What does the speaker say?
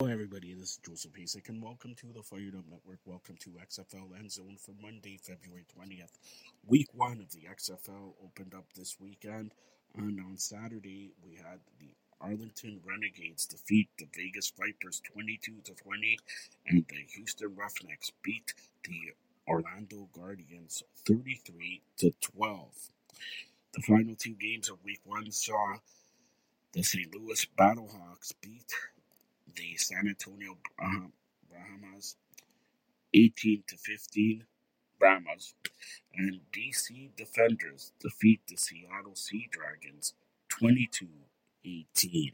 Hello, everybody. This is Joseph Hasek, and welcome to the Fired Up Network. Welcome to XFL End Zone for Monday, February 20th. Week one of the XFL opened up this weekend, and on Saturday we had the Arlington Renegades defeat the Vegas Vipers 22 to 20, and the Houston Roughnecks beat the Orlando Guardians 33 to 12. The final two games of Week one saw the St. Louis Battlehawks beat San Antonio Brahmas 18 to 15 Brahmas and DC Defenders defeat the Seattle Sea Dragons 22 18.